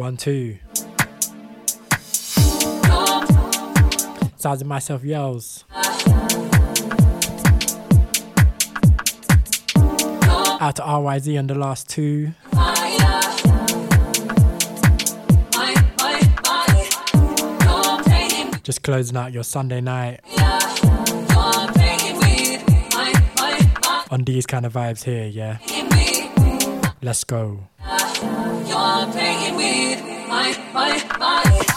one. Sounds of myself yells. Out to RYZ on the last two. Just closing out your Sunday night on these kind of vibes here, yeah. Let's go. More life for me.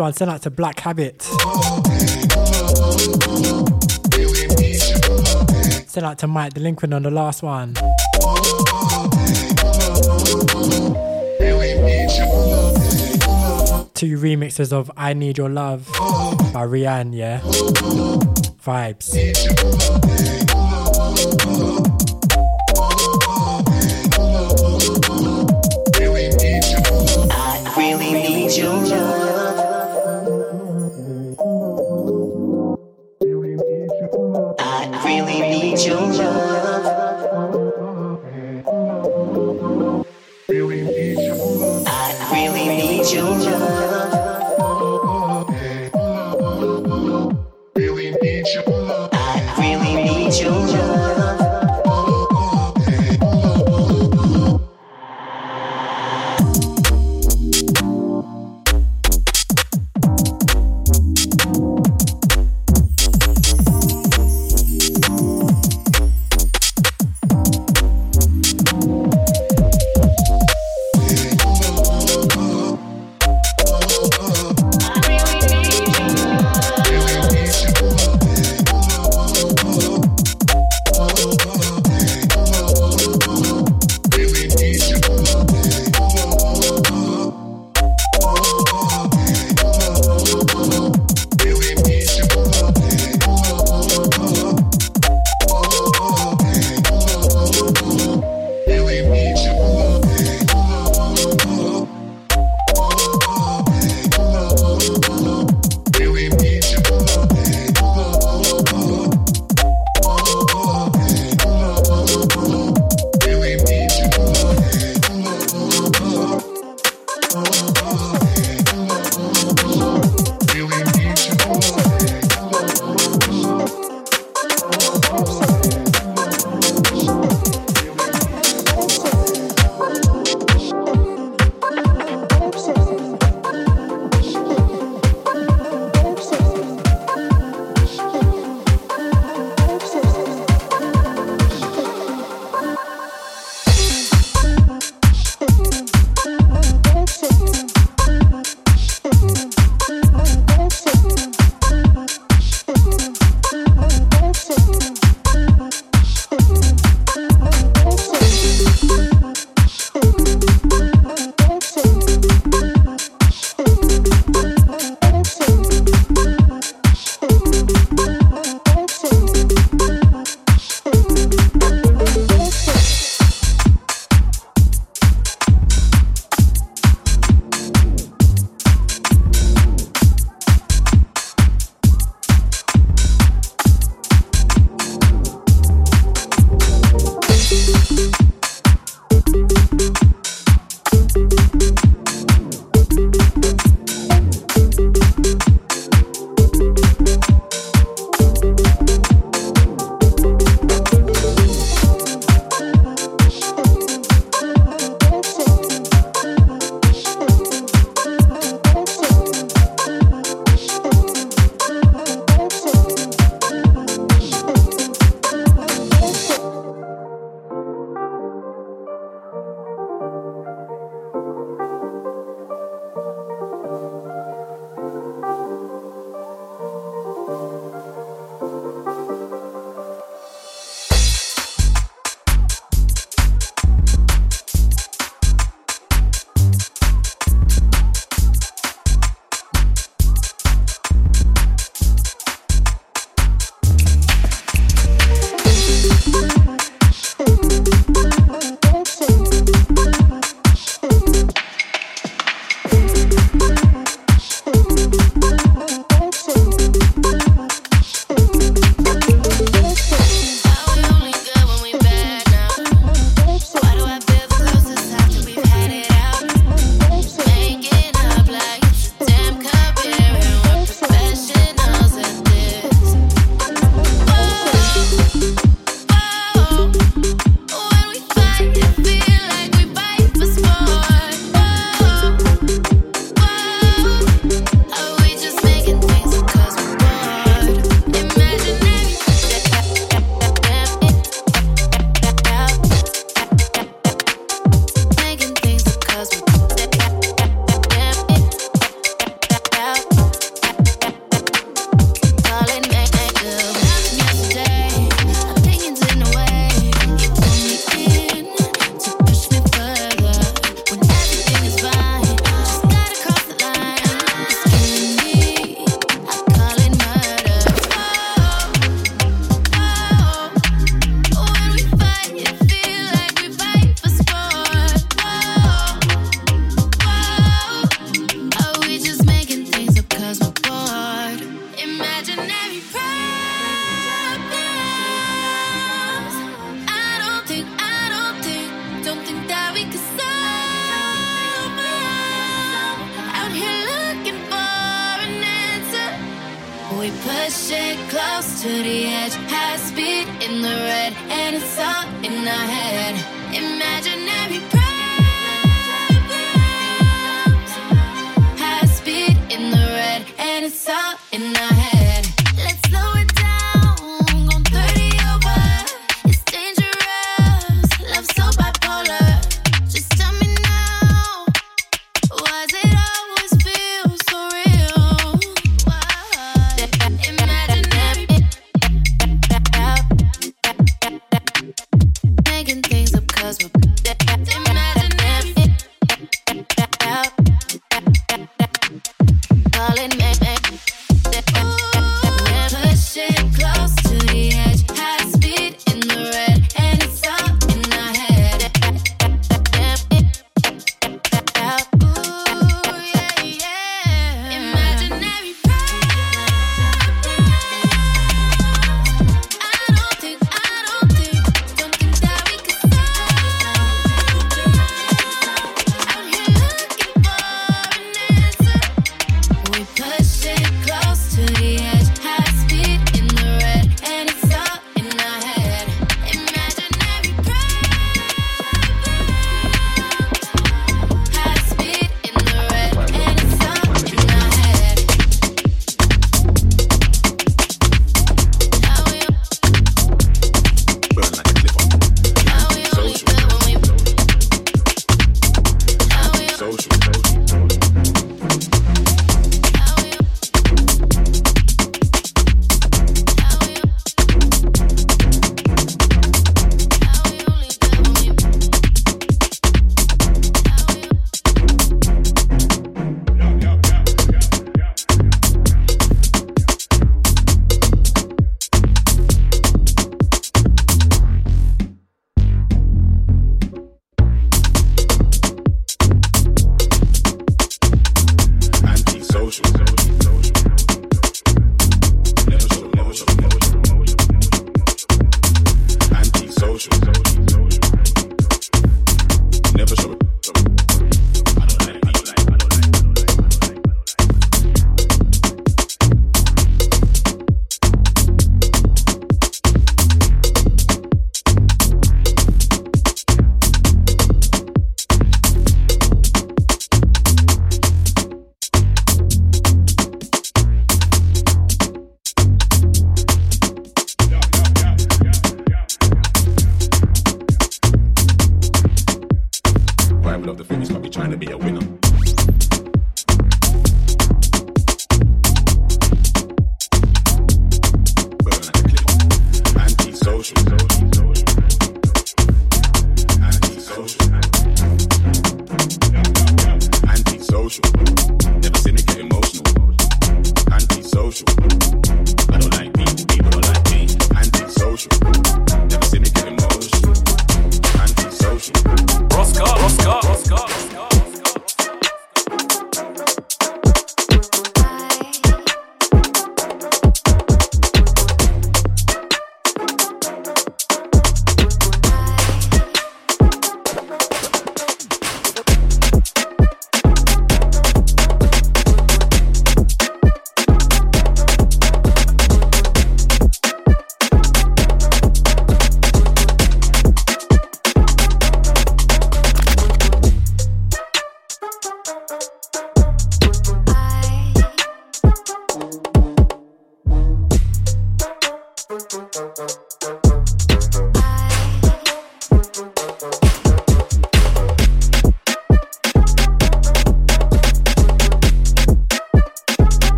One. Send out to Black Habit. Send out to Mike Delinquent on the last one. Two remixes of I Need Your Love by Rihanna, yeah? Vibes.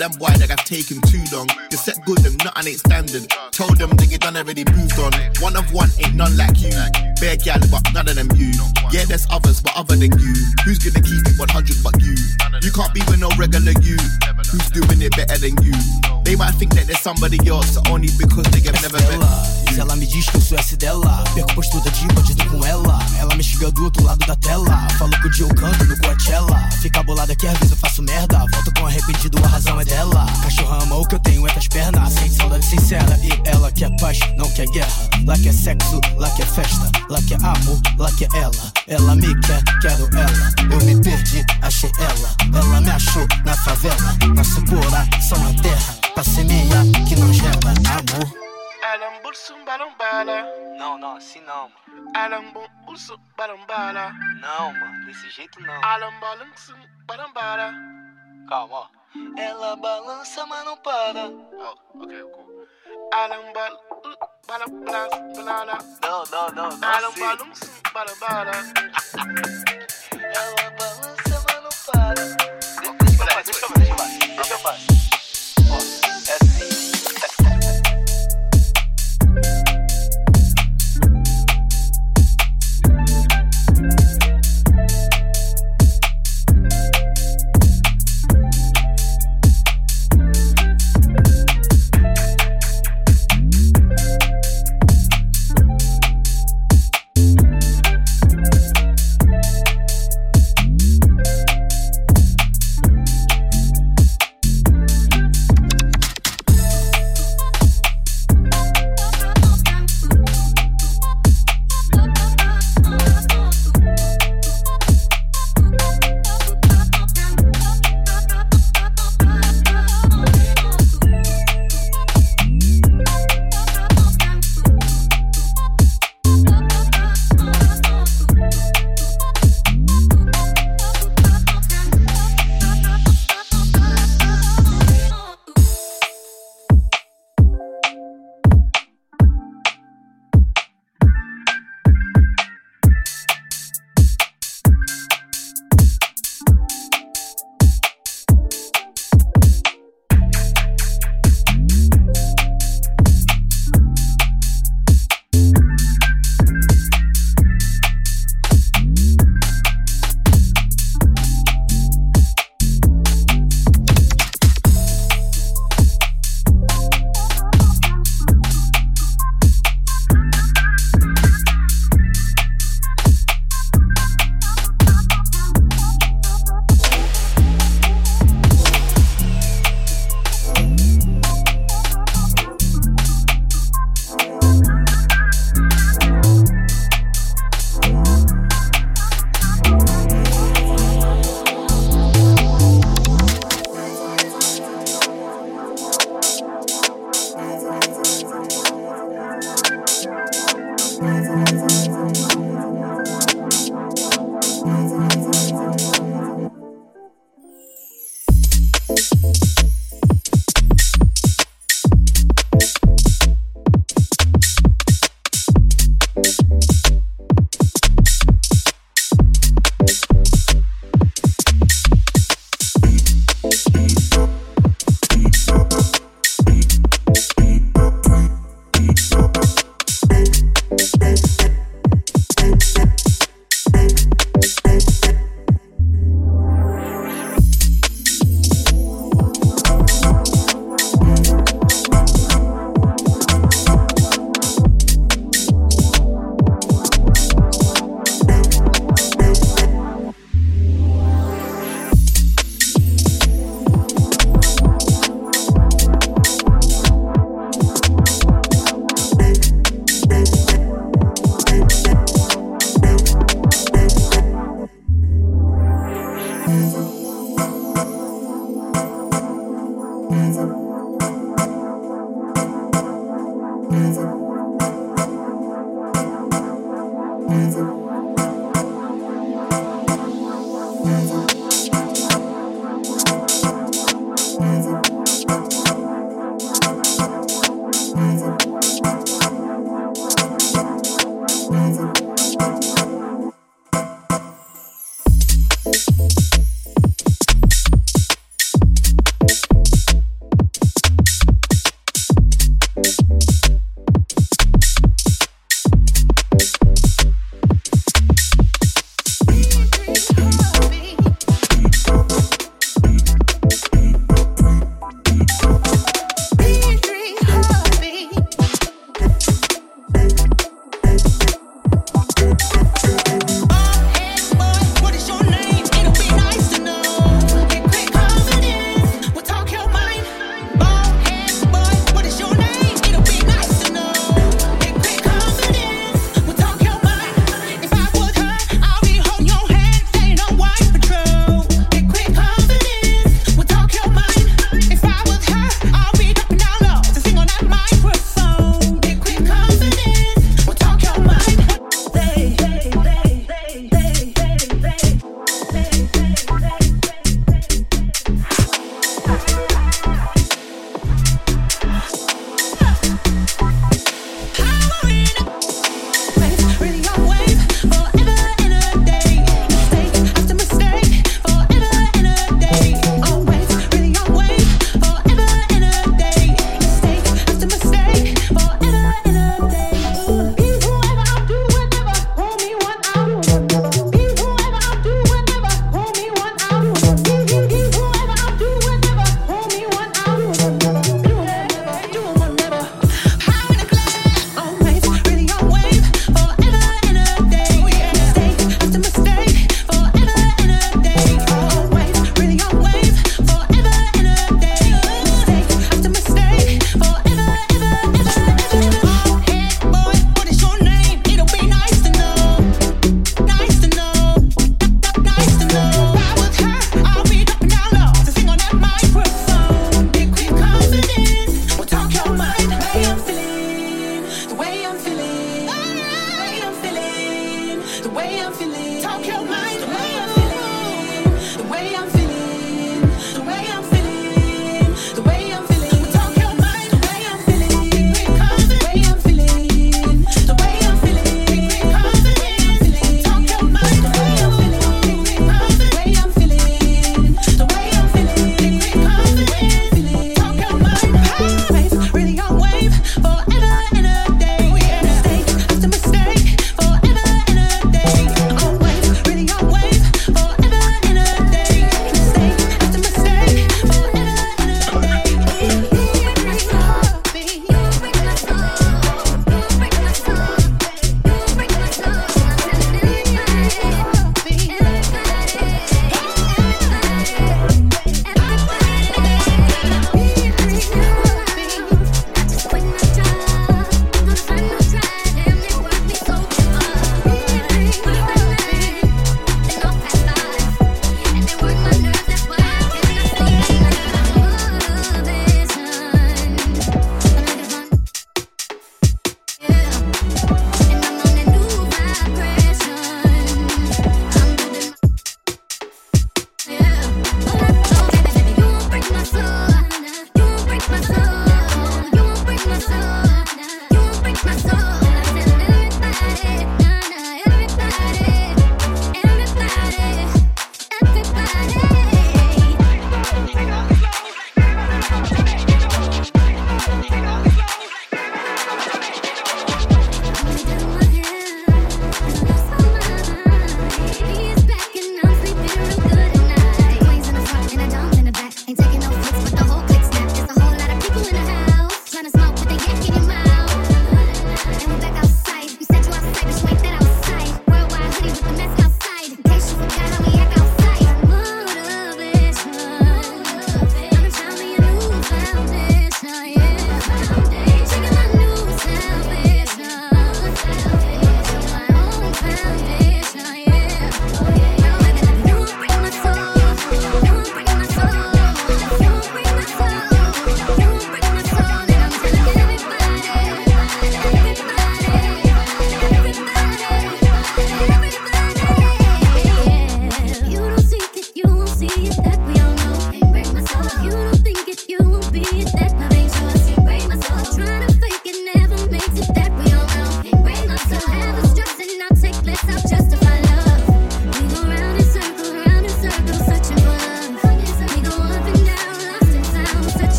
Them boy that have taken too long. You set good and nothing ain't standard. Told them they get done already moved on. One of one ain't none like you. Bare gal, but none of them you. Yeah, there's others, but other than you. Who's gonna keep it 100 but you? You can't be with no regular you. Who's doing it better than you? They might think that there's somebody else only because they have never met. Se ela me diz que eu sou S dela, perco postura de bandido com ela. Ela me xinga do outro lado da tela. Falo que o dia eu canto no Coachella. Fica bolada que às vezes eu faço merda. Volto arrependido, a razão é dela. Cachorra ama o que eu tenho entre as pernas. Sente saudade sincera. E ela quer paz, não quer guerra. Lá quer sexo, lá quer festa. Lá quer amor, lá quer ela. Ela me quer, quero ela. Eu me perdi, achei ela. Ela me achou na favela. Nosso coração é terra. Pra semear que não gela amor. Não, não, assim não, mano. Não, mano, desse jeito não. Calma, ó. Ela balança, mas não para. Não, não, não, não assim. Ela balança, mas não para. Deixa eu fazer, deixa eu fazer, deixa eu fazer.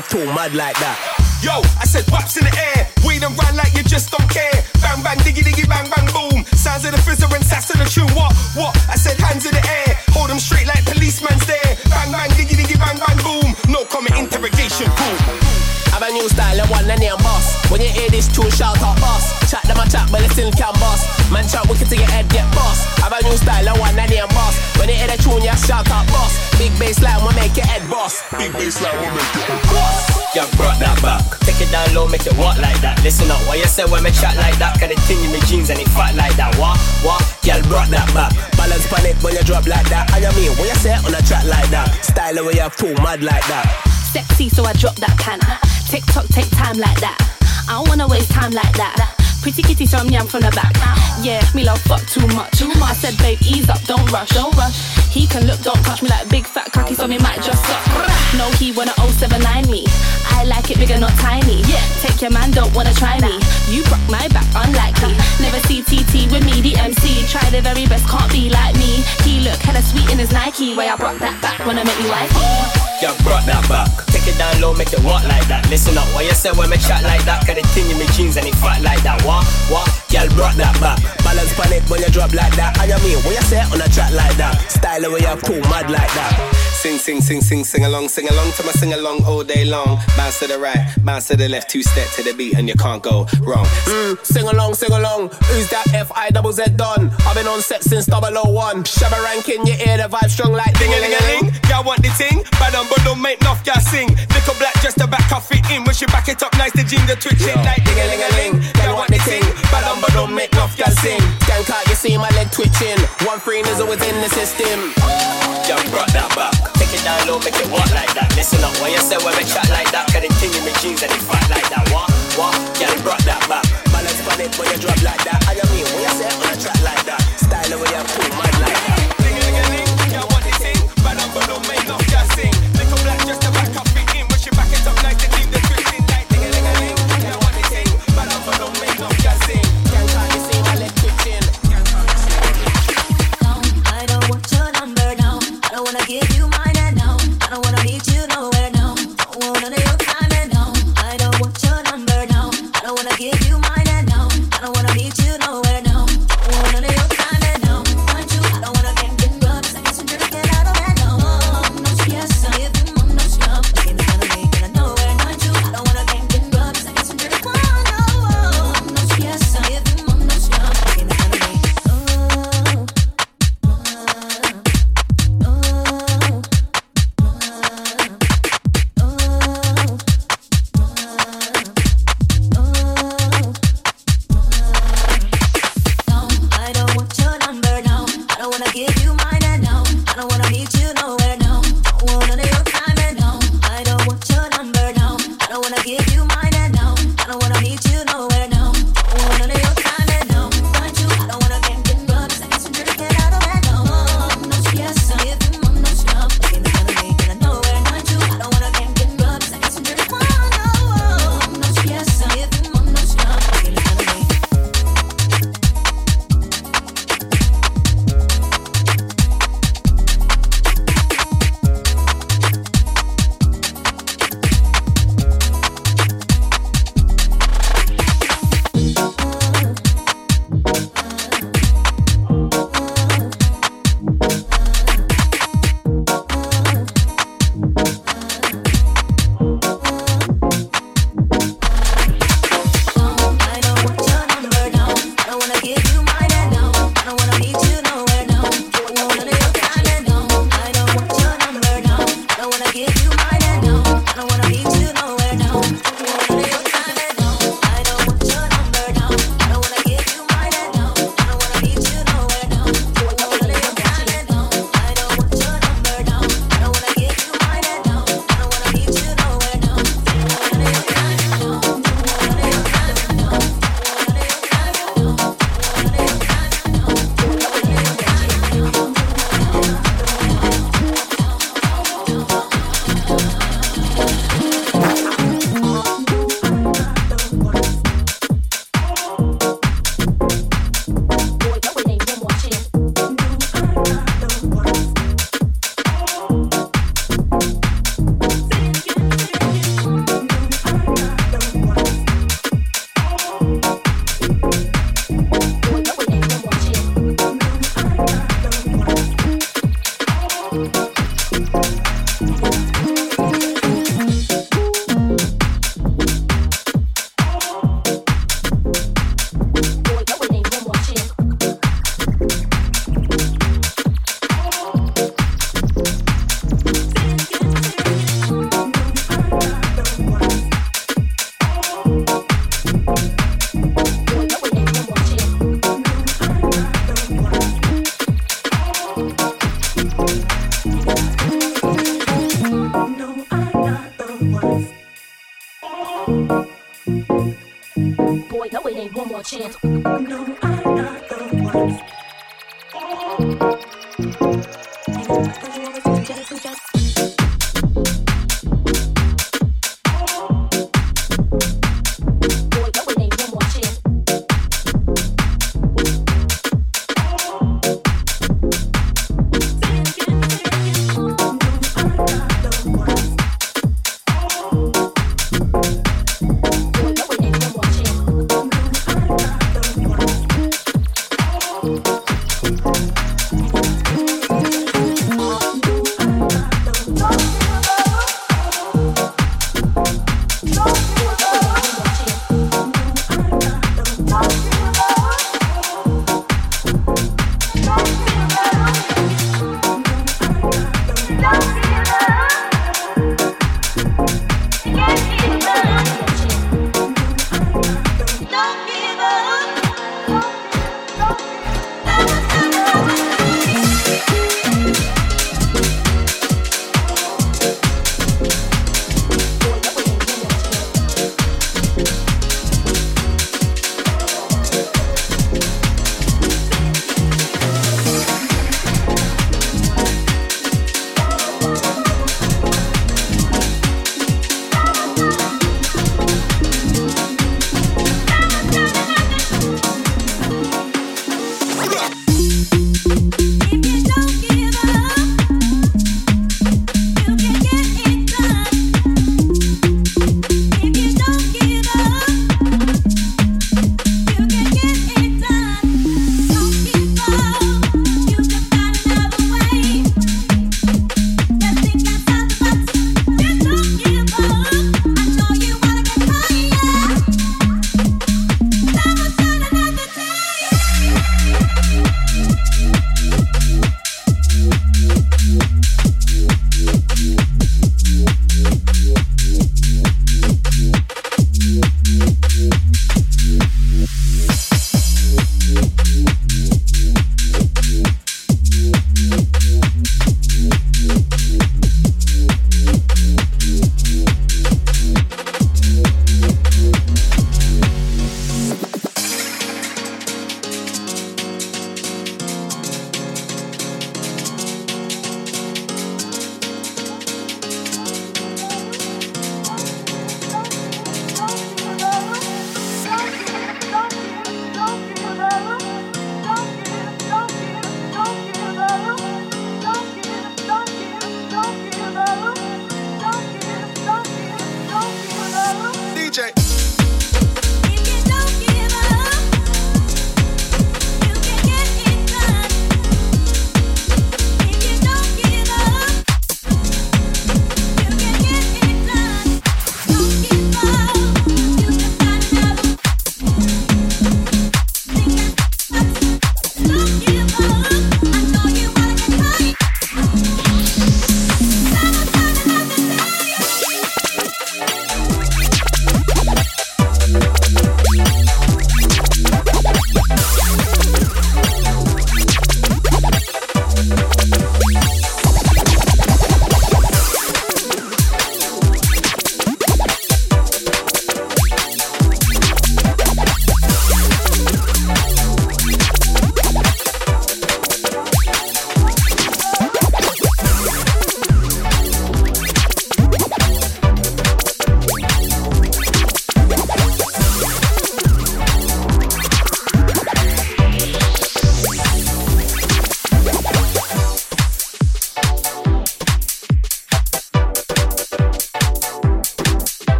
Have too mad like that. Yo, I said waps in the air. We don't run like you just don't care. Bang bang diggy diggy bang bang boom. Sounds of the fizzer and sass of the tune. What? What? I said hands in the air. Style, the name boss. When you hear this tune, shout out boss. Chat them a chat, but they still can boss. Man chat wicked to your head get boss. Have a new style, the one the name boss. When you hear the tune, you shout out boss. Big bass line will make your head boss. Big bass baseline will make it boss. Yeah, brought that back. Take it down low, make it walk like that. Listen up, what you say when me chat like that? Cause the thing in my jeans and it fat like that. What? What? Girl brought that back. Balance pan it when you drop like that. I mean, what you say on a track like that? Style the way you have too mad like that. Sexy, so I drop that pan. TikTok take time like that. I don't wanna waste time like that. Pretty kitty, so I'm yam from the back. Yeah, me love fuck too much. Too much. I said, babe, ease up, don't rush, don't rush. He can look, don't touch me like a big fat cocky, so me might just suck. No, he wanna 079 me. I like it bigger, not tiny. Yeah, take your man, don't wanna try me. You broke my back, unlikely. Never see TT with me, the MC. Try the very best, can't be like me. He look hella sweet in his Nike. Way I brought that back, wanna make me wifey. Yeah, brought that back. Take it down low, make it walk like that. Listen up, what you say when me chat like that? Cause the thing in my jeans and it fat like that. What? What? Girl brought that back. Balance pan it when you drop like that. I mean, what you say on a chat like that? Style the way I too mad like that. Sing, sing, sing, sing, sing along, sing along to my sing along all day long. Bounce to the right, bounce to the left, two step to the beat, and you can't go wrong. Mm, sing along, sing along. Who's that F I double Z done? I've been on set since 001. Shabba ranking, you hear the vibe strong like Ding a ling a ling, y'all want the ting? Bad on, but don't make enough, y'all sing. Little black just to back off it in. When she back it up nice, the jean, the twitching like ding a ling a ling. Y'all want the ting? Bad on, but don't make enough, y'all sing. Skank out, you see my leg twitching. One free is always in the system. Yeah, brought that back. Take it down low, make it walk like that. Listen up, what you say when me chat like that? Cause the thing in my jeans and it fat like that. What? What? Yeah, brought that back. Balance pan it when you drop like that. I mean, what you say on a track like that? Style the way you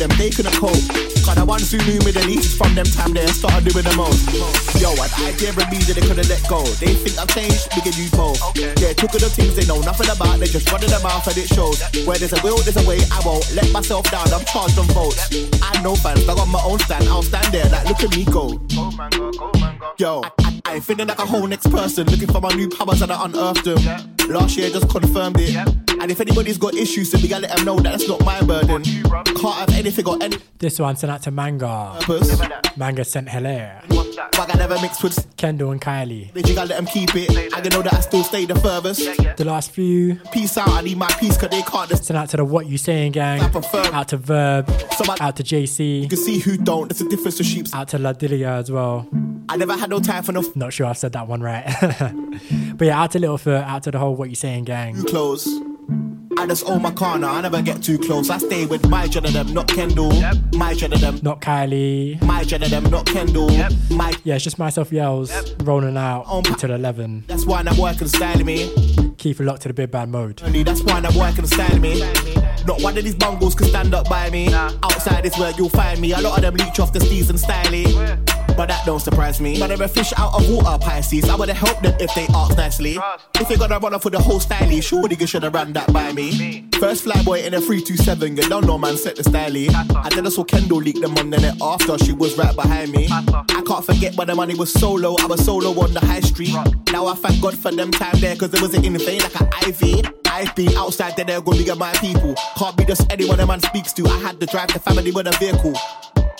them, they couldn't cope. Cause the ones who knew me the least from them time there started doing the most. Yo, an idea of me that they couldn't let go. They think I've changed, we can use both. Yeah, took of the things they know nothing about, they just running their mouth and it shows. Where there's a will, there's a way, I won't let myself down, I'm charged on votes. I know fans, I got my own stand, I'll stand there, like look at me go. Yo, I, I, I ain't feeling like a whole next person, looking for my new powers and I unearthed them. Last year just confirmed it. And if anybody's got issues, then we gotta let them know that that's not my burden. Can't have anything or any This one sent out to Manga. purpose. Manga sent Hilaire. Bag I never mixed with Kendall and Kylie. bitch, you gotta let them keep it. I can know that I still stay the furthest. The last few Peace out, I need my peace, cause they can't just sent out to the What You Saying gang. Out to Verb. Out to JC. You can see who don't, there's a difference to sheep. Out to La Dilia as well. I never had no time for no Not sure I've said that one right. but yeah, out to little Littlefoot, out to the whole What You Saying gang. too close. I just own my corner, I never get too close. I stay with my gen of them, not Kendall. My gen of them, Not Kylie. my gen of them, not Kendall. Yep. My Yeah, it's just myself yells rolling out oh until 11. that's why I'm working styling me. Keep it locked to the big bad mode. Only that's why I'm working styling me. Not one of these bungles can stand up by me. Outside is where you'll find me. A lot of them leech off the steez and styly. But that don't surprise me. But they're a fish out of water, Pisces. I would've helped them if they asked nicely. If you're gonna run off with the whole styly, surely you should have run that by me. First flyboy in a 327, you don't know man set the styly. I then I saw Kendall leak them on the net after she was right behind me. I can't forget when the money was solo, I was solo on the high street. Now I thank God for them time there, cause it wasn't in vain like an IV. I've been outside there, they're gonna be my people. Can't be just anyone a man speaks to. I had to drive the family with a vehicle.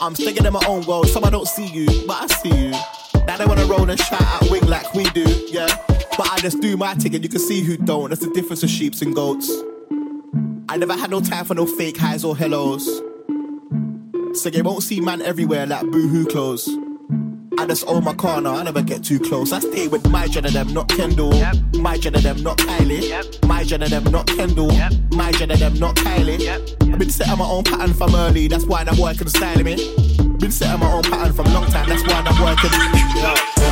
I'm sticking in my own world, some I don't see you, but I see you. Now they wanna roll and shout out wing like we do, yeah. But I just do my and you can see who don't. That's the difference of sheeps and goats. I never had no time for no fake highs or hellos. So you won't see man everywhere like boohoo clothes. I just own my corner, I never get too close. I stay with my gen of them, not Kendall. My gen of them, not Kylie. My gen of them, not Kendall. My gen of them, not Kylie. I've been setting my own pattern from early, that's why I'm working styling me. Been setting my own pattern from long time, that's why I'm working. Yeah.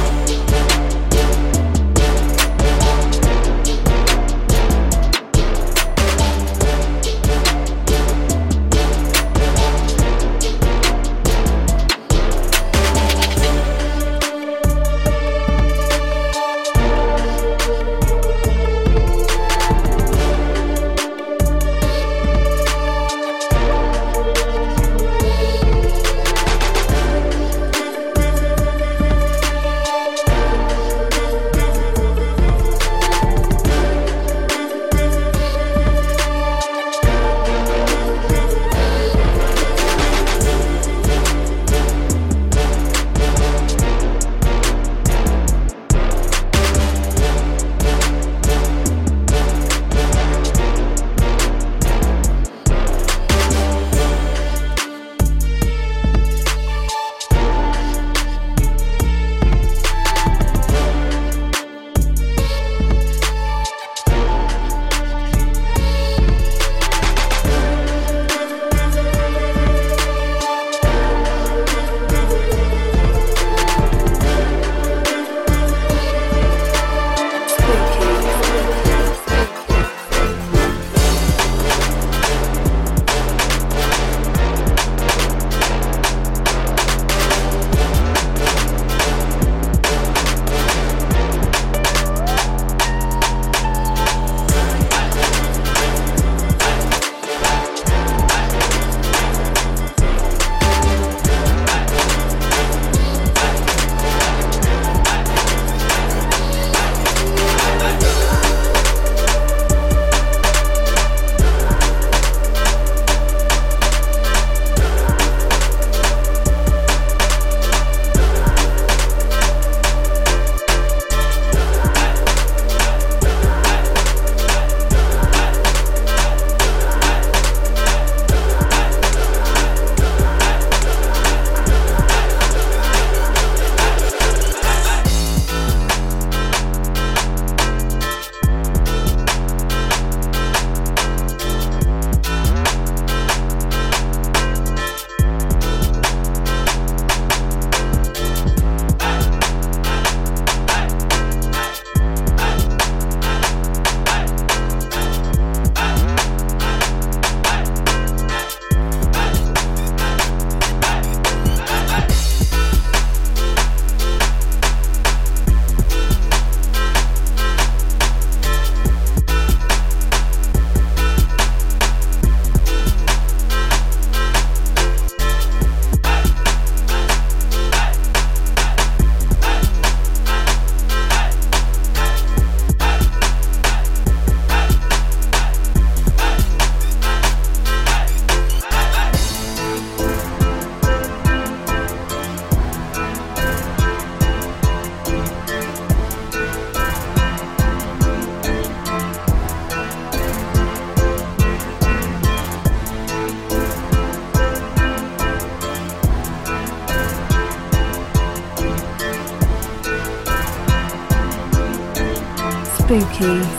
Spooky,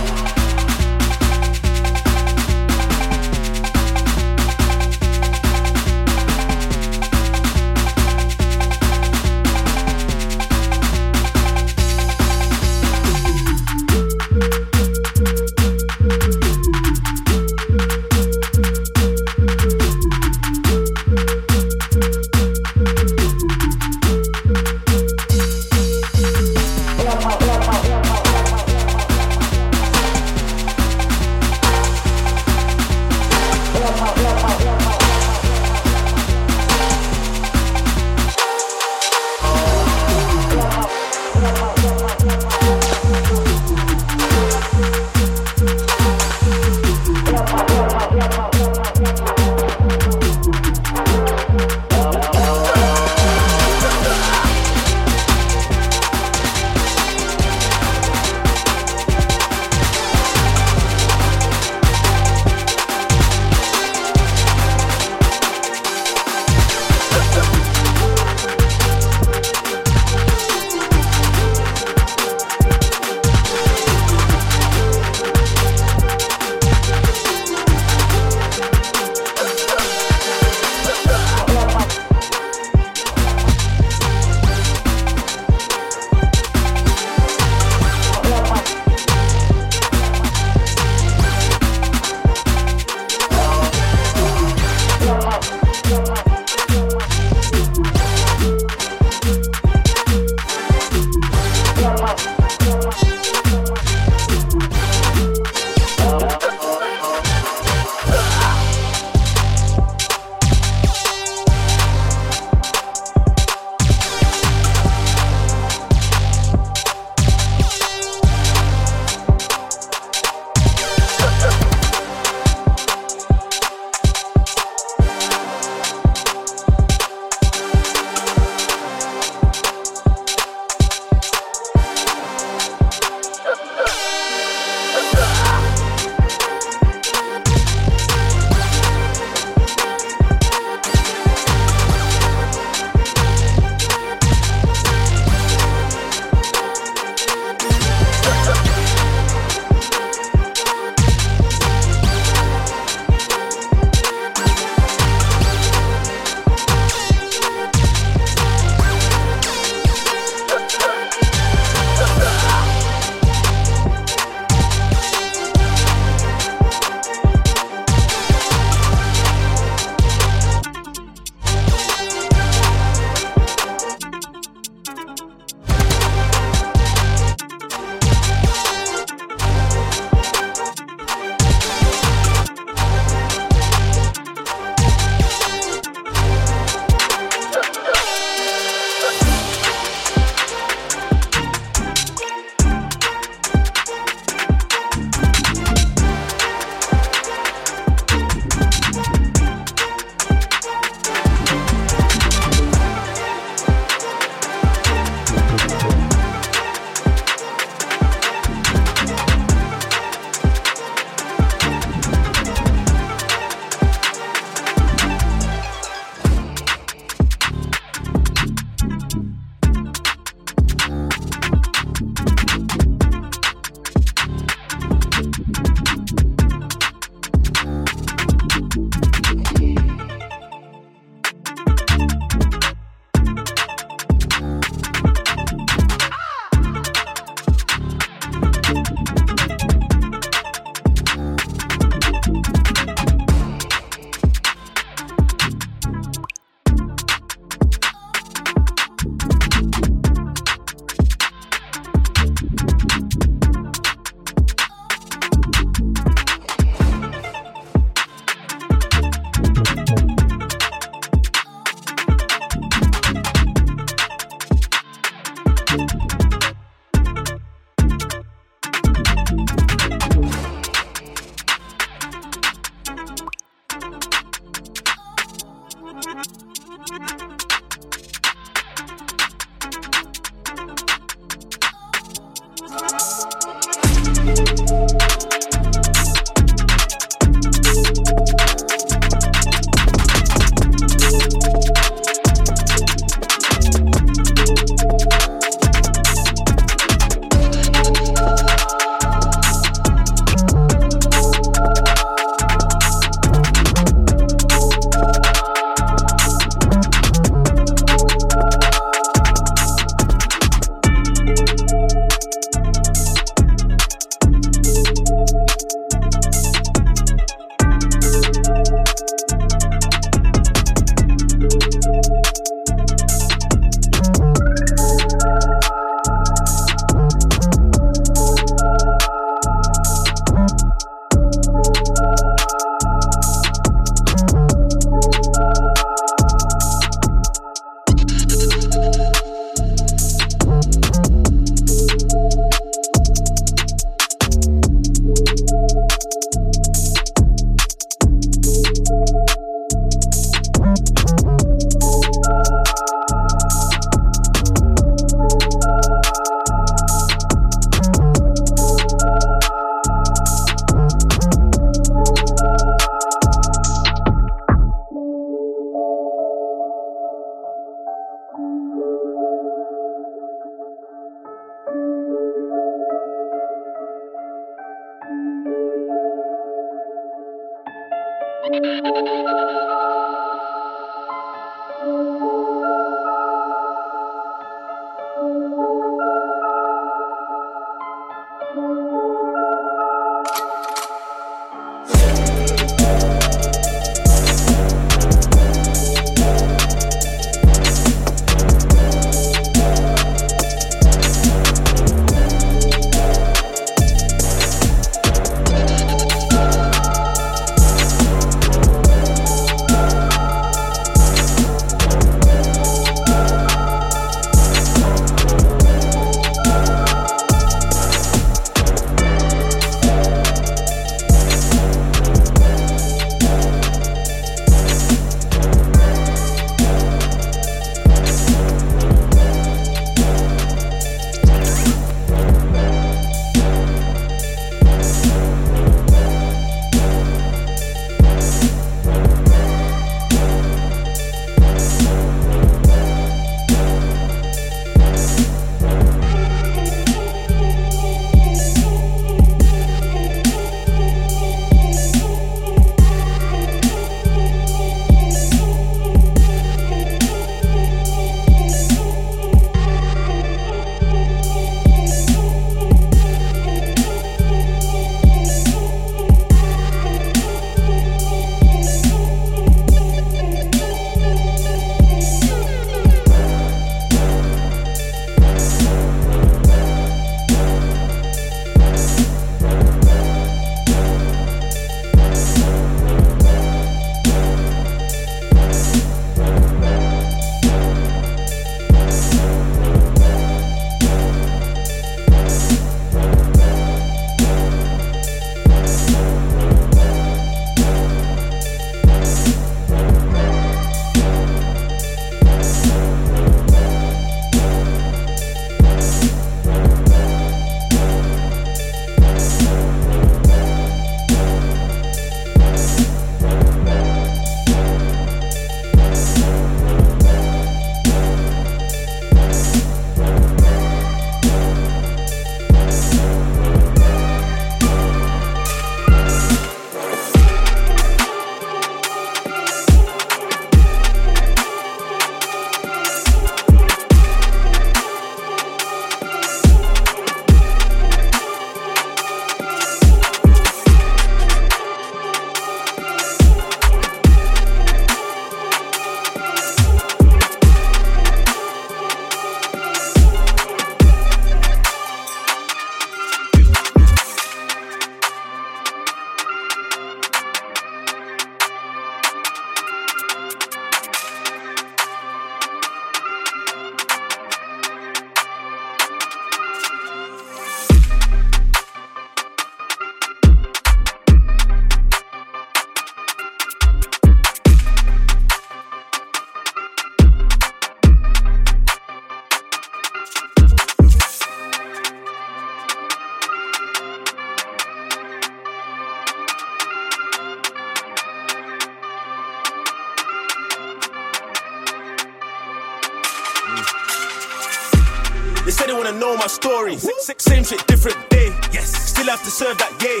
story. S- Same shit, different day. Yes. Still have to serve that yay.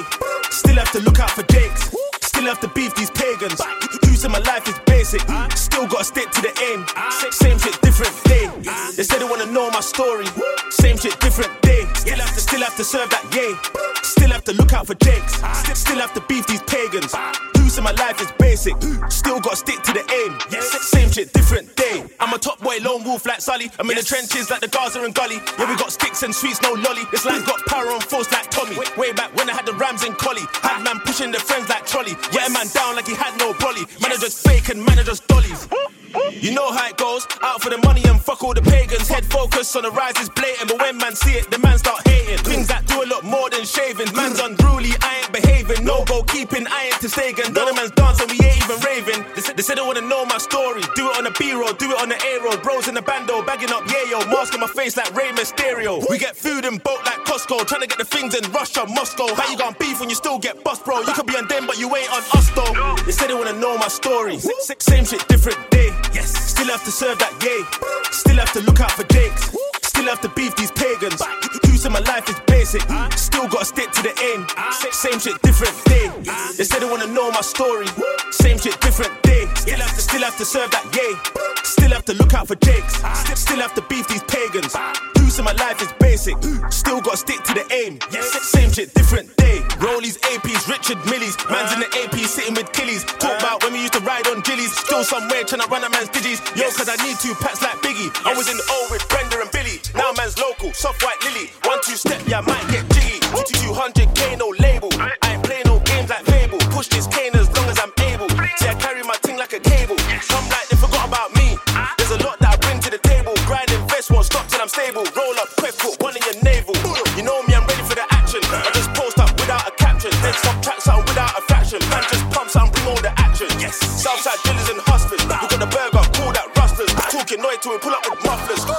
Still have to look out for jakes. Still have to beef these pagans. Who's in my life is basic. Still gotta stick to the aim. S- Same shit, different day. They say they wanna know my story. Same shit, different day. Still have to, still have to serve that yay. Still have to look out for jakes. Still, have to beef these pagans. Who's in my life is basic. Still gotta stick to the a top boy, lone wolf like Sully. I'm in the trenches like the Gaza and Gully. Yeah, we got sticks and sweets, no lolly. This line's got power on force like Tommy. Way back when I had the Rams and Collie. Had man pushing the friends like trolley. Yeah, man down like he had no brolly. Managers fake and managers dollies. You know how it goes. Out for the money and fuck all the pagans. Head focus on the rise is blatant, but when man see it, the man start hating. Things that do a lot more than shaving. Man's unruly, I ain't behaving. No goalkeeping, I ain't to Sagan. Done a man's wanna know my story. Do it on the B roll, do it on the A roll. Bros in the bando, bagging up yayo. Mask on my face like Rey Mysterio. We get food and boat like Costco. Trying to get the things in Russia, Moscow. How you gon' beef when you still get bust, bro? You could be on them, but you ain't on us though. They said they wanna know my story. Same shit, different day. Yes. Still have to serve that yay. Still have to look out for jakes. Still have to beef these pagans. Use in my life is basic. Still gotta stick to the aim. Same shit, different day. They said they wanna know my story. Same shit, different day. Still have to, still have to serve that yay. Still have to look out for jakes. Still have to beef these pagans. Use in my life is basic. Still gotta stick to the aim. Same shit, different day. Rollies, APs, Richard Millies. Man's in the AP sitting with killies. Talk about when we used to ride on jillies. Still somewhere trying to run a man's digis. Yo, cause I need two packs like Biggie. I was in the O with Brenda local, soft white lily. One two step, yeah, I might get jiggy. 200k, no label. I ain't play no games like Fable. Push this cane as long as I'm able. See, I carry my thing like a cable. Some like they forgot about me. There's a lot that I bring to the table. Grind invest, won't stop till I'm stable. Roll up, quick, put one in your navel. You know me, I'm ready for the action. I just post up without a caption. Then subtract something without a fraction. Man, just pump something, bring all the action. Yes. Southside drillers and hustlers. We got the burger, call that rustlers. Talking noise till we pull up with mufflers.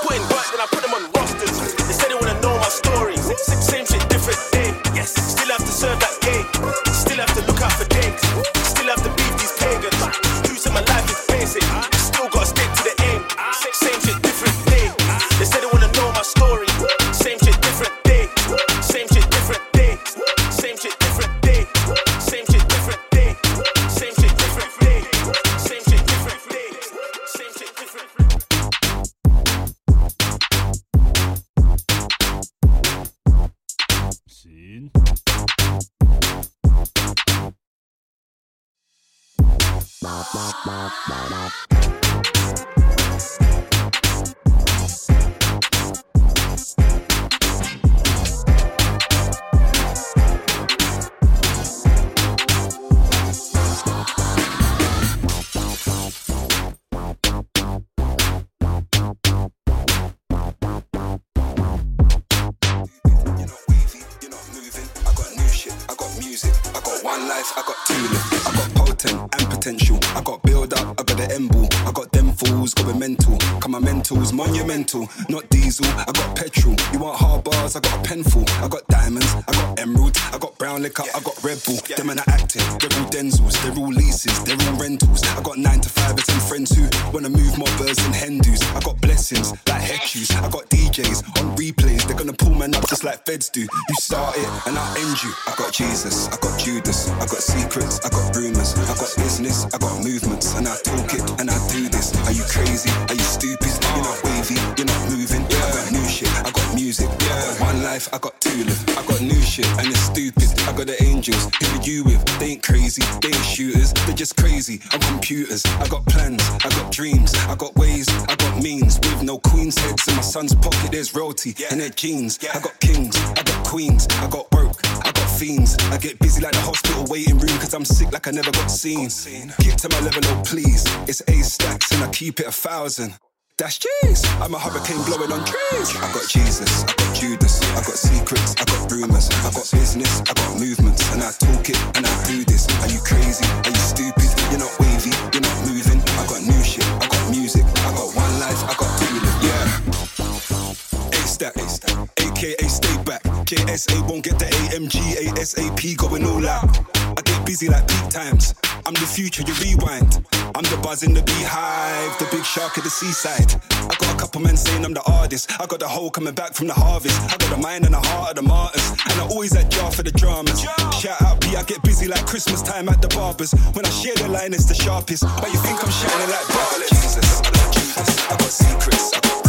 I got new shit, I got music, I got one life, I got two live. Potential, I got Mentals, monumental, not diesel, I got petrol. You want hard bars, I got a pen full. I got diamonds, I got emeralds, I got brown liquor, I got Red Bull. Them and I acting, they're all Denzels, they're all leases, they're all rentals. I got nine to five and friends who wanna move more birds than Hindus. I got blessings like Hecus, I got DJs on replays, they're gonna pull man up just like feds do. You start it and I'll end you. I got Jesus, I got Judas, I got secrets, I got rumors, I got business, I got movements, and I talk it and I do this. Are you crazy? Are you stupid? You're not wavy, you're not moving. I got new shit, I got music, I got one life, I got two live. I got new shit and it's stupid. I got the angels, who are you with? They ain't crazy, they ain't shooters, they're just crazy. I'm computers, I got plans, I got dreams, I got ways, I got means. With no queen's heads in my son's pocket, there's royalty and their jeans. I got kings, I got queens, I got work, I got fiends. I get busy like the hospital waiting room cause I'm sick like I never got seen. Get to my level, oh please. It's A stacks and I keep it a thousand. That's cheese. I'm a hurricane blowing on trees. I got Jesus, I got Judas, I got secrets, I got rumors, I got business, I got movements, and I talk it and I do this. Are you crazy? Are you stupid? You're not wavy, you're not moving. I got new shit, I got music, I got one life, I got stack, aka stay back. KSA won't get the AMG, ASAP going all out. I get busy like peak times. I'm the future, you rewind. I'm the buzz in the beehive, the big shark at the seaside. I got a couple men saying I'm the artist. I got the whole coming back from the harvest. I got the mind and the heart of the martyrs. And I always at jar for the dramas. Shout out P, I get busy like Christmas time at the barbers. When I share the line, it's the sharpest. But you think I'm shining like Bartlett? Jesus, I got secrets, I got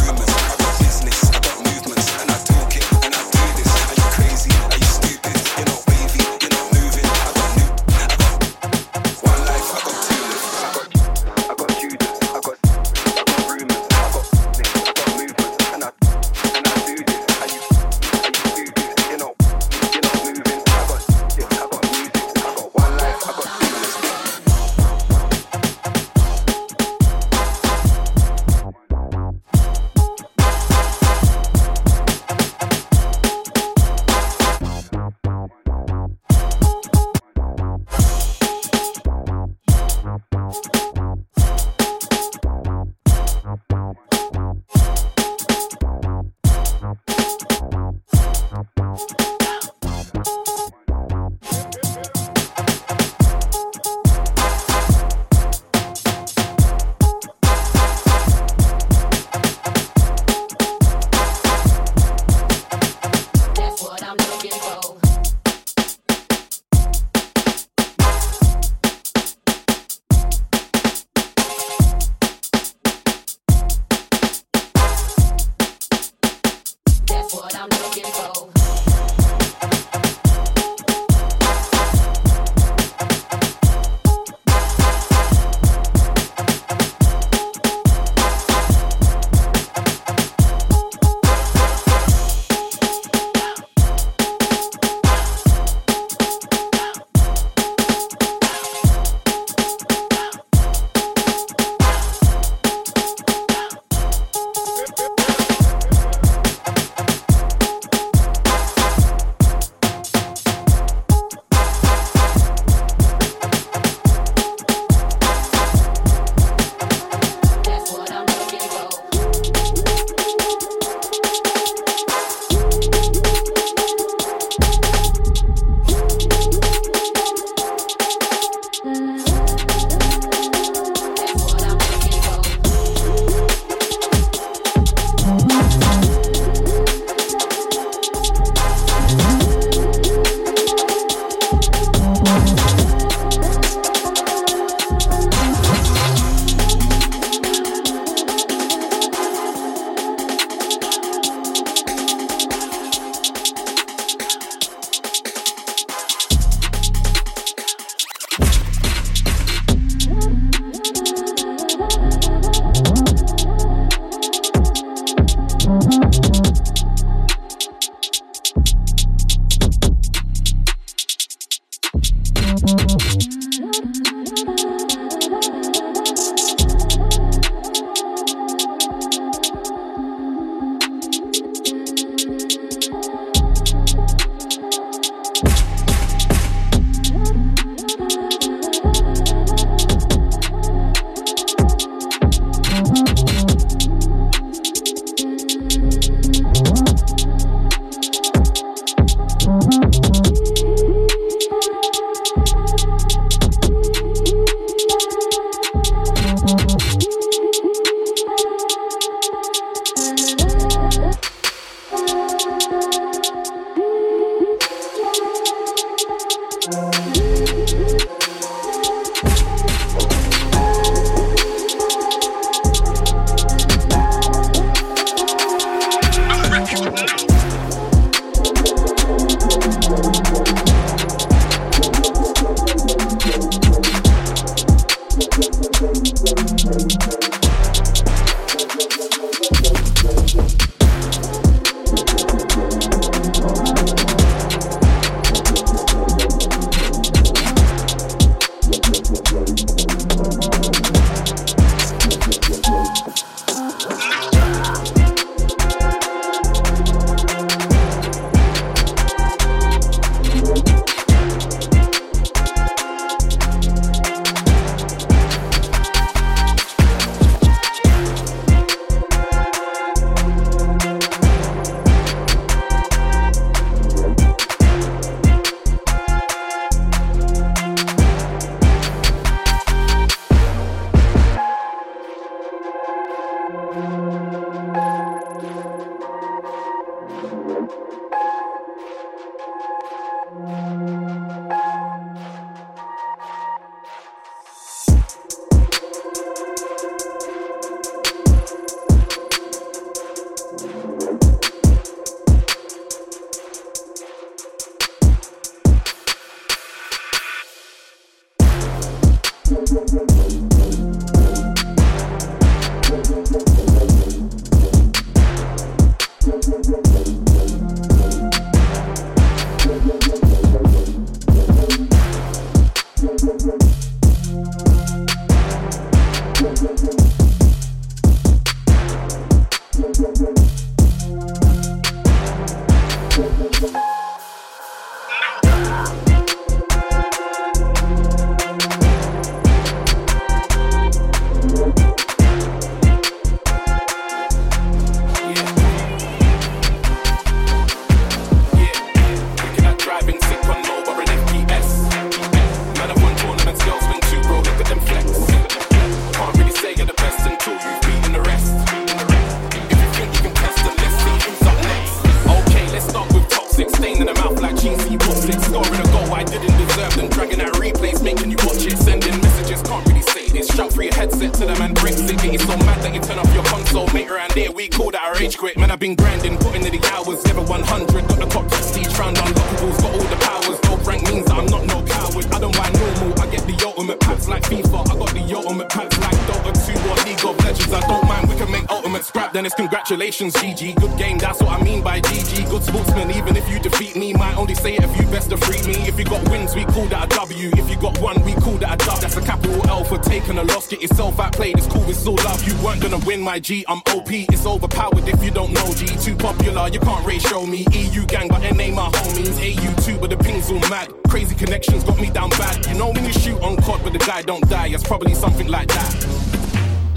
my G. I'm OP. It's overpowered if you don't know G. Too popular. You can't ratio me. EU gang, but NA my homies. AU2, but the ping's all mad. Crazy connections got me down bad. You know when you shoot on COD, but the guy don't die. It's probably something like that.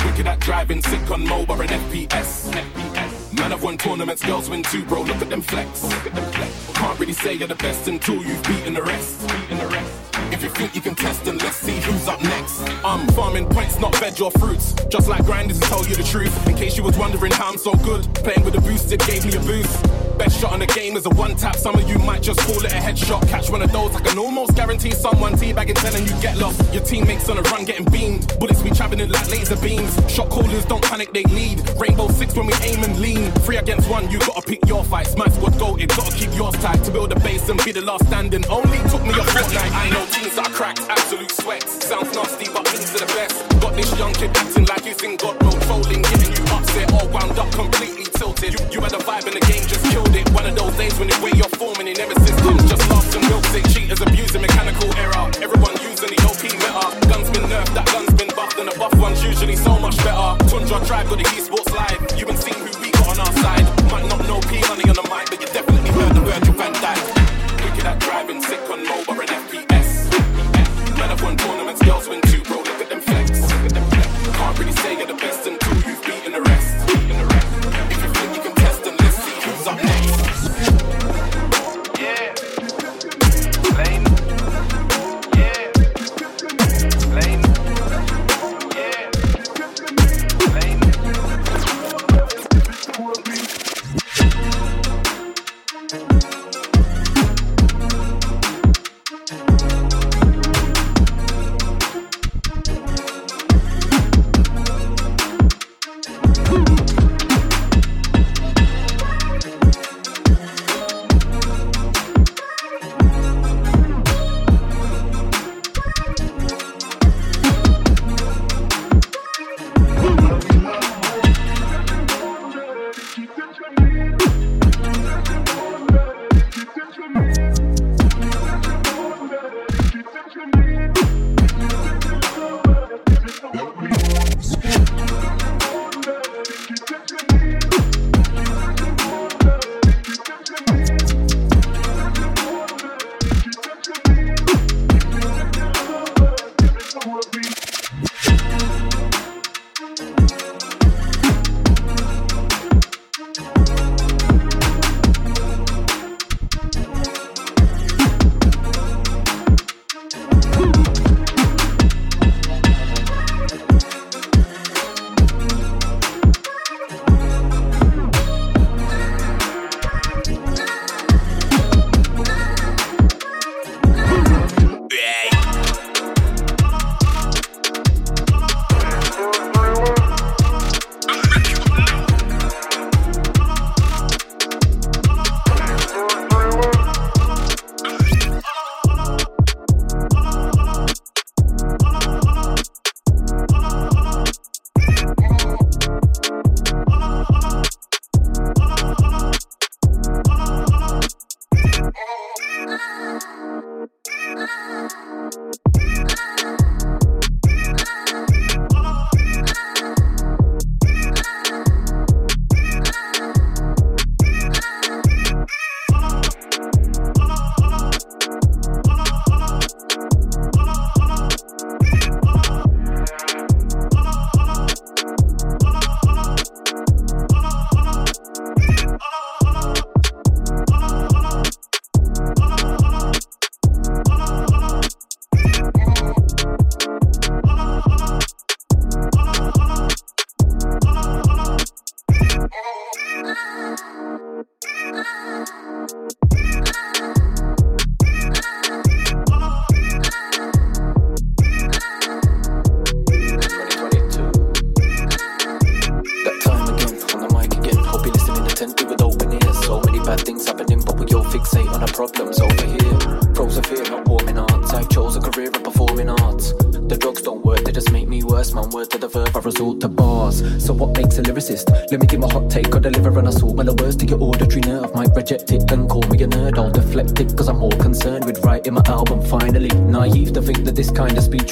Wicked at driving, sick on mobile and FPS. Man, I've won tournaments, girls win too, bro. Look at them flex. Can't really say you're the best until you've beaten the rest. If you think you can test, then farming points, not veg or fruits. Just like grinders to tell you the truth. In case you was wondering how I'm so good, playing with a boost, it gave me a boost. Best shot in the game is a one tap. Some of you might just call it a headshot. Catch one of those, I can almost guarantee someone teabagging, telling you get lost. Your teammates on a run getting beamed. Bullets we traveling like laser beams. Shot callers don't panic, they lead. Rainbow six when we aim and lean. Three against one, you gotta pick your fights. My squad goated, gotta keep yours tight to build a base and be the last standing. Only took me a fortnight. I know teams that are cracked, young kid acting like he's in God mode, trolling, getting you upset, all wound up, completely tilted. You, you had a vibe in the game, just killed it. One of those days when the way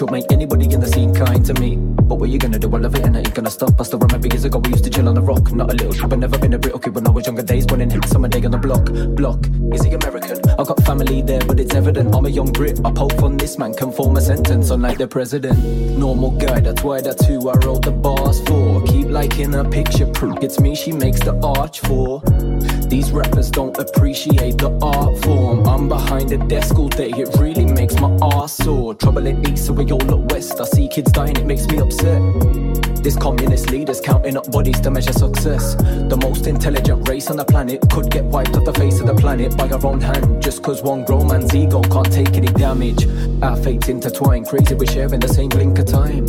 will make anybody in the scene kind to me. But what you gonna do? I love it and I ain't gonna stop. I still remember years ago we used to chill on the rock. Not a little trip, but never been a Brit. Okay, when I was younger days, running hit summer day on the block. Block, is he American? I got family there, but it's evident I'm a young Brit. I poke on this man, can form a sentence unlike the president. Normal guy, that's why that's who I wrote the bars for. Keep liking a picture proof. It's me she makes the arch for. These rappers don't appreciate the art form. I'm behind the desk all day, it really makes my ass sore. Trouble in east, so we all look west. I see kids dying, it makes me upset. This communist leaders counting up bodies to measure success. The most intelligent race on the planet could get wiped off the face of the planet by our own hand. Just cause one grown man's ego can't take any damage. Our fates intertwine, crazy we're sharing the same blink of time.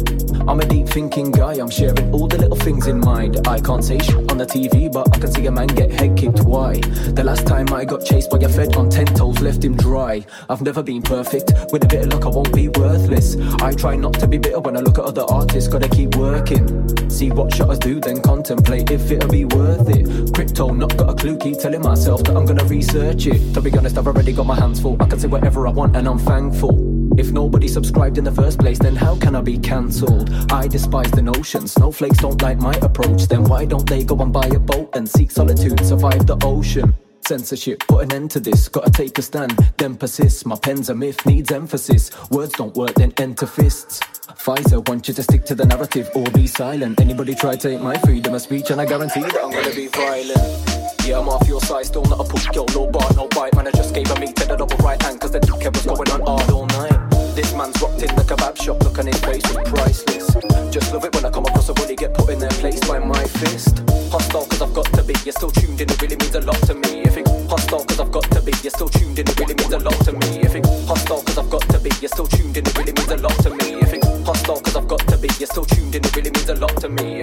I'm a deep thinking guy, I'm sharing all the little things in mind. I can't say shit the TV, but I can see a man get head kicked. Why? The last time I got chased by a fed on ten toes left him dry. I've never been perfect, with a bit of luck I won't be worthless. I try not to be bitter when I look at other artists, gotta keep working. See what shutters do, then contemplate if it'll be worth it. Crypto, not got a clue, keep telling myself that I'm gonna research it. To be honest, I've already got my hands full. I can say whatever I want and I'm thankful. If nobody subscribed in the first place, then how can I be cancelled? I despise the notion. Snowflakes don't like my approach. Then why don't they go and buy a boat and seek solitude, survive the ocean? Censorship, put an end to this. Gotta take a stand, then persist. My pen's a myth, needs emphasis. Words don't work, then enter fists. Pfizer want you to stick to the narrative or be silent. Anybody try to take my freedom of speech, and I guarantee that I'm gonna be violent. Yeah, I'm off your side, still not a push girl, no bar, no bite. Man, I just gave a meat to the double right hand, cause the dickhead was going on hard all night. This man's rocked in the kebab shop, look on his face was priceless. Just love it when I come across a bully get put in their place by my fist. Hostile cause I've got to be, you're still tuned in, it really means a lot to me. If it hostile cause I've got to be, you're still tuned in, it really means a lot to me. If it hostile cause I've got to be, you're still tuned in, it really means a lot to me. If it hostile cause I've got to be, you're still tuned in, it really means a lot to me.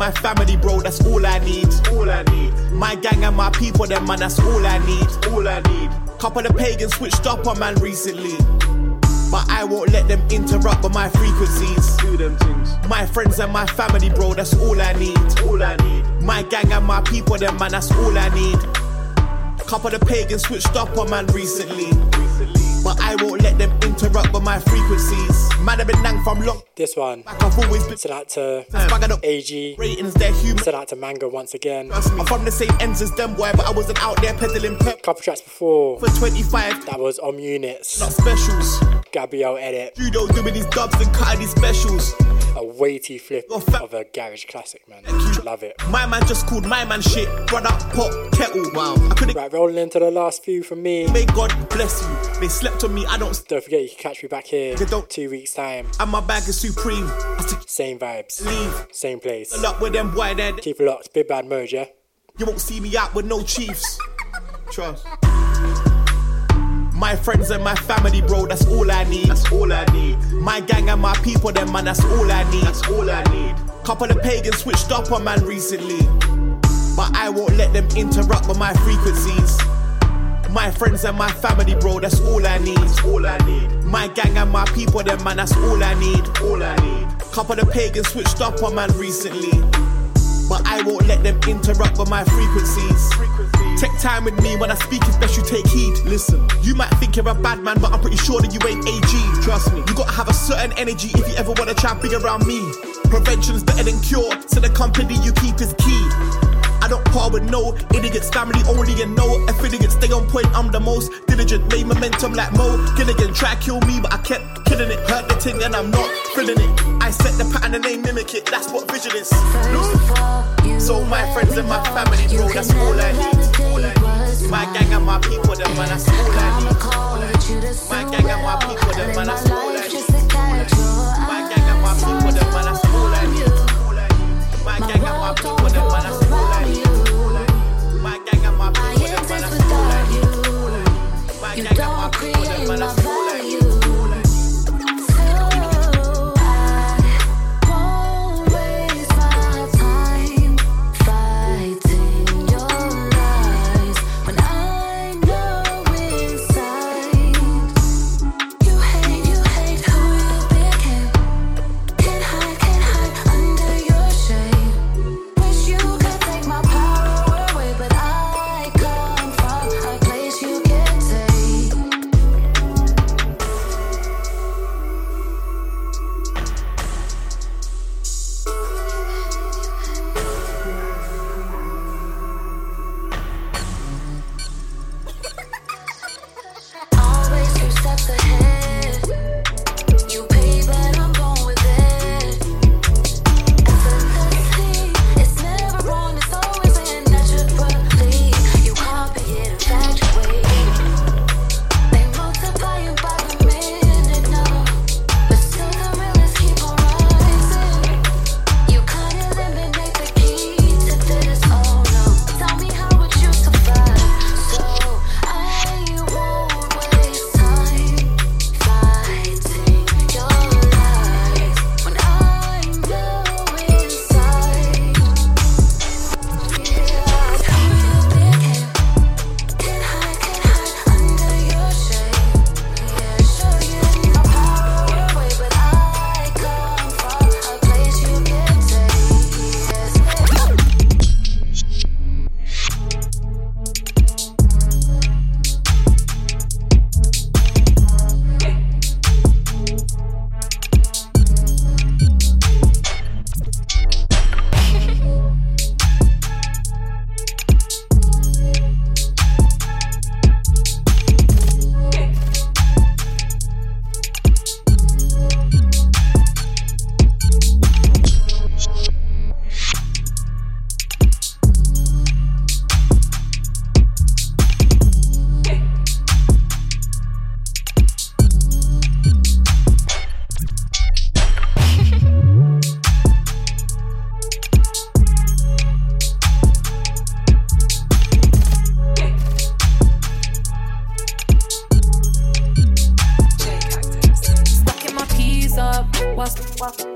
My friends and my family, bro, that's all I need. All I need. My gang and my people, them man, that's all I need. All I need. Couple of pagans switched up on man recently. But I won't let them interrupt with my frequencies. Do them things. My friends and my family, bro, that's all I need. All I need. My gang and my people, them man, that's all I need. Couple of pagans switched up on man recently. recently. But I won't let them interrupt with my frequencies. Man, I've been nang from long. This one. I've always been. Send out to AG. ratings, they're human. Send out to Mango once again. I'm from the same ends as them, boy, but I wasn't out there peddling pep Couple tracks before. for 25. That was Om Units. Not specials. Gabrielle edit. Judo doing these dubs and cutting these specials. A weighty flip of a garage classic, man. Love it. My man just called my man shit. Brother, pot, kettle. Wow. I couldn't. Right, rolling into the last few from me. May God bless you. They slept on me. I don't. Don't forget, you can catch me back here They don't- two weeks' time. And my bag is supreme. Same vibes, leave. same place. Up with them boy there. Keep it locked. Big bad mode, yeah? You won't see me out with no chiefs. Trust. My friends and my family, bro, that's all I need. That's all I need. My gang and my people, them man, that's all I need. That's all I need. Couple of pagans switched up on man recently. But I won't let them interrupt with my frequencies. My friends and my family, bro, that's all I need. All I need. My gang and my people, them man, that's all I need. All I need. Couple of pagans switched up on man recently. But I won't let them interrupt with my frequencies. Take time with me when I speak, it's best you take heed. Listen, you might think you're a bad man, but I'm pretty sure that you ain't AG. Trust me, you gotta have a certain energy if you ever wanna try and be around me. Prevention's better than cure, so the company you keep is key. Don't par with no idiots, family only and no if idiots stay on point. I'm the most diligent, made momentum like Mo. Gilligan try kill me, but I kept killing it. Hurt the thing and I'm not feeling it. I set the pattern and they mimic it. That's what vision is. So my friends and my family, bro, that's all I need. All I need. My gang and my people, them man, that's all I need. My gang and my people, them man, that's all I need. My gang and my people, them man, that's all I need. My gang and my people, them man, that's all I need. My gang and my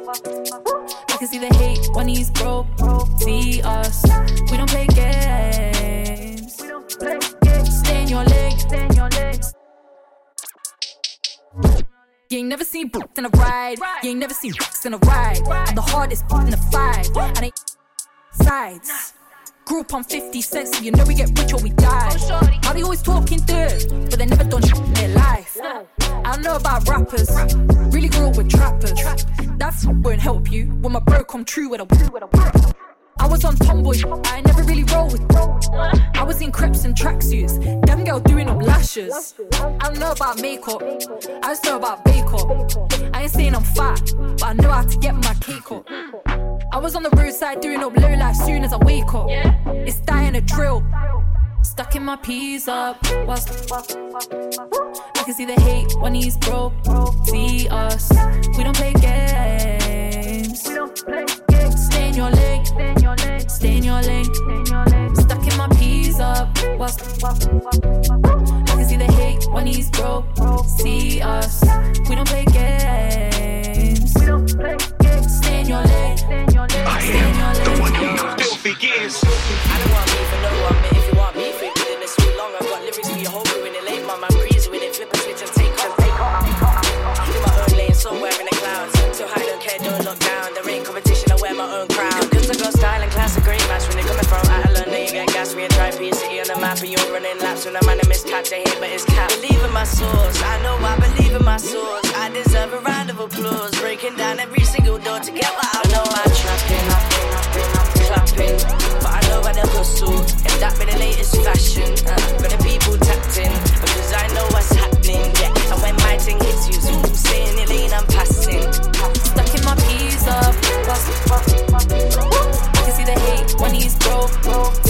can see the hate when he's broke. See us, we don't play games. We don't play. Stay in your lane. You ain't never seen boots in a ride. You ain't never seen books in a ride. I'm the hardest in the fight. And ain't sides. Grew up on 50 cents, so you know we get rich or we die. How they always talking dirt, but they never done shit in their life. I don't know about rappers, really grew up with trappers. That f- won't help you when my bro come true with a. I was on tomboy, I never really roll with. I was in crepes and tracksuits, them girl doing up lashes. I don't know about makeup, I just know about bake up. I ain't saying I'm fat, but I know how to get my cake up. I was on the roadside doing up low life soon as I wake up. It's dying a drill. Stuck in my peas up. I can see the hate when he's broke. See us. We don't play games. Stay in your lane. Stay in your lane. Stuck in my peas up. I can see the hate when he's broke. See us. We don't play games. Stay in your lane. Stay in your lane. Filthy gears. I don't want beef for no one, but if you want beef, it within this too long. I've got lyrics for your whole crew in it late, my man breeze with it, flip a switch and take off. In my own lane, somewhere in the clouds. So high, don't care, don't look down. There ain't competition, I wear my own crown. Cause I got style and class, a great match. When you're coming from out of London, you get gas, me and try P City on the map, and you're running laps. When I'm on a miscatch, I hit, but it's cap. Believe in my source, I know I believe in my source. I deserve a round of applause. Breaking down every single door to get what I know. I'm trapping, clapping. But I know about the hustle. If that be the latest fashion, uh, got the people tapped in. Because I know what's happening, yeah. And when my thing hits you, zoom, stay in lane, I'm passing. Stuck in my peas up. I can see the hate when he's broke.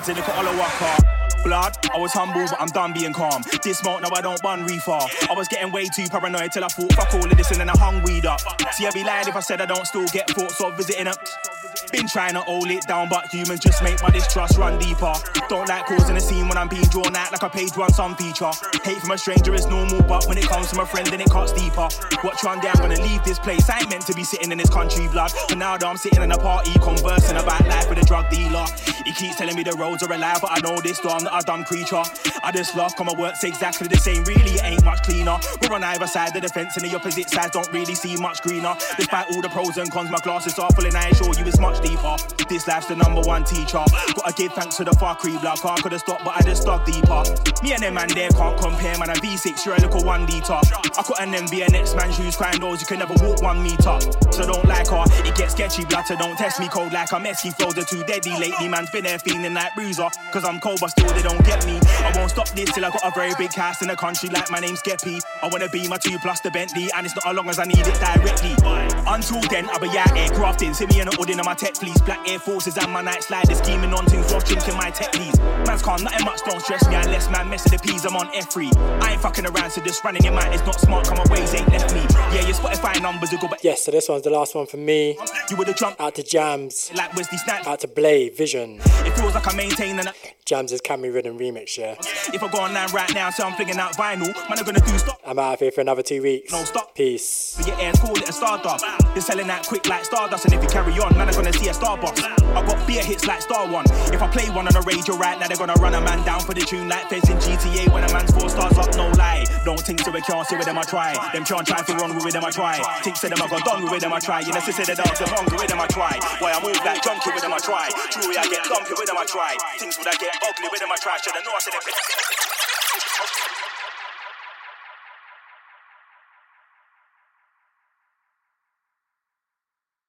Heads in a follow up car. Blood, I was humble, but I'm done being calm. This smoke, now I don't bun reefer. I was getting way too paranoid till I thought, fuck all of this, and then I hung weed up. See, I'd be lying if I said I don't still get thoughts of visiting a. Been trying to hold it down, but humans just make my distrust run deeper. Don't like causing a scene when I'm being drawn out like a page one some feature. Hate from a stranger is normal, but when it comes from a friend, then it cuts deeper. Watch one day, I'm gonna leave this place. I ain't meant to be sitting in this country, blood. But now that I'm sitting in a party, conversing about life with a drug dealer. He keeps telling me the roads are alive, but I know this though I'm not a dumb creature. I just love come my work's exactly the same, really it ain't much cleaner. We're on either side of the fence, and the opposite sides don't really see much greener. Despite all the pros and cons, my glasses are full, and I assure you it's much deeper. This life's the number one teacher. Gotta give thanks to the far creep, like I could've stopped, but I just dug deeper. Me and them man there can't compare, man. I'm V6, you're a little one liter. I couldn't envy an next man shoes, crying doors, you can never walk one meter. So don't like her, it gets sketchy, so don't test me cold like I'm messy. Flows are too deadly lately, man's been there feeling like bruiser. Cause I'm cold, but still they don't get me. I won't stop this till I got a very big house in the country, like my name's Skeppy. I wanna be my two plus the Bentley, and it's not as long as I need it directly. Until then, I'll be out here grafting, see me in the hood in my tech fleece, black air forces and my night sliders, scheming on things, watch drinking my tech please. Man's calm, nothing much don't stress me unless man mess with the peas, I'm on F3. I ain't fucking around, so just running your mind is not smart, come my ways ain't left me. Yeah, your Spotify numbers will go back. Yes, so this one's the last one for me. You would've jumped Out to Jams. like Wesley Snipes. Out to Blade, Vision. It feels like I'm maintaining a. Jams' Camry Ridden remix, yeah. If I go online right now, so I'm flinging out vinyl, man, I'm gonna do stop. I'm out of here for another two weeks. No, stop. Peace. For your air, call it a stardust. They're selling that quick like Stardust, and if you carry on, man, I'm gonna see a Starbucks. I got beer hits like Star One. If I play one on the radio right now, they're gonna run a man down for the tune like Feds in GTA when a man's four stars up, no lie. Don't think so, we can't see with them I try. Them can't try to run with them I try. Think say them I got done with them I try. You know, say the dogs are hungry with them I try. Why I move like junkie with them I try. True, I get lumpy with them I try. Things would I get ugly with them I try. Should I know I said it.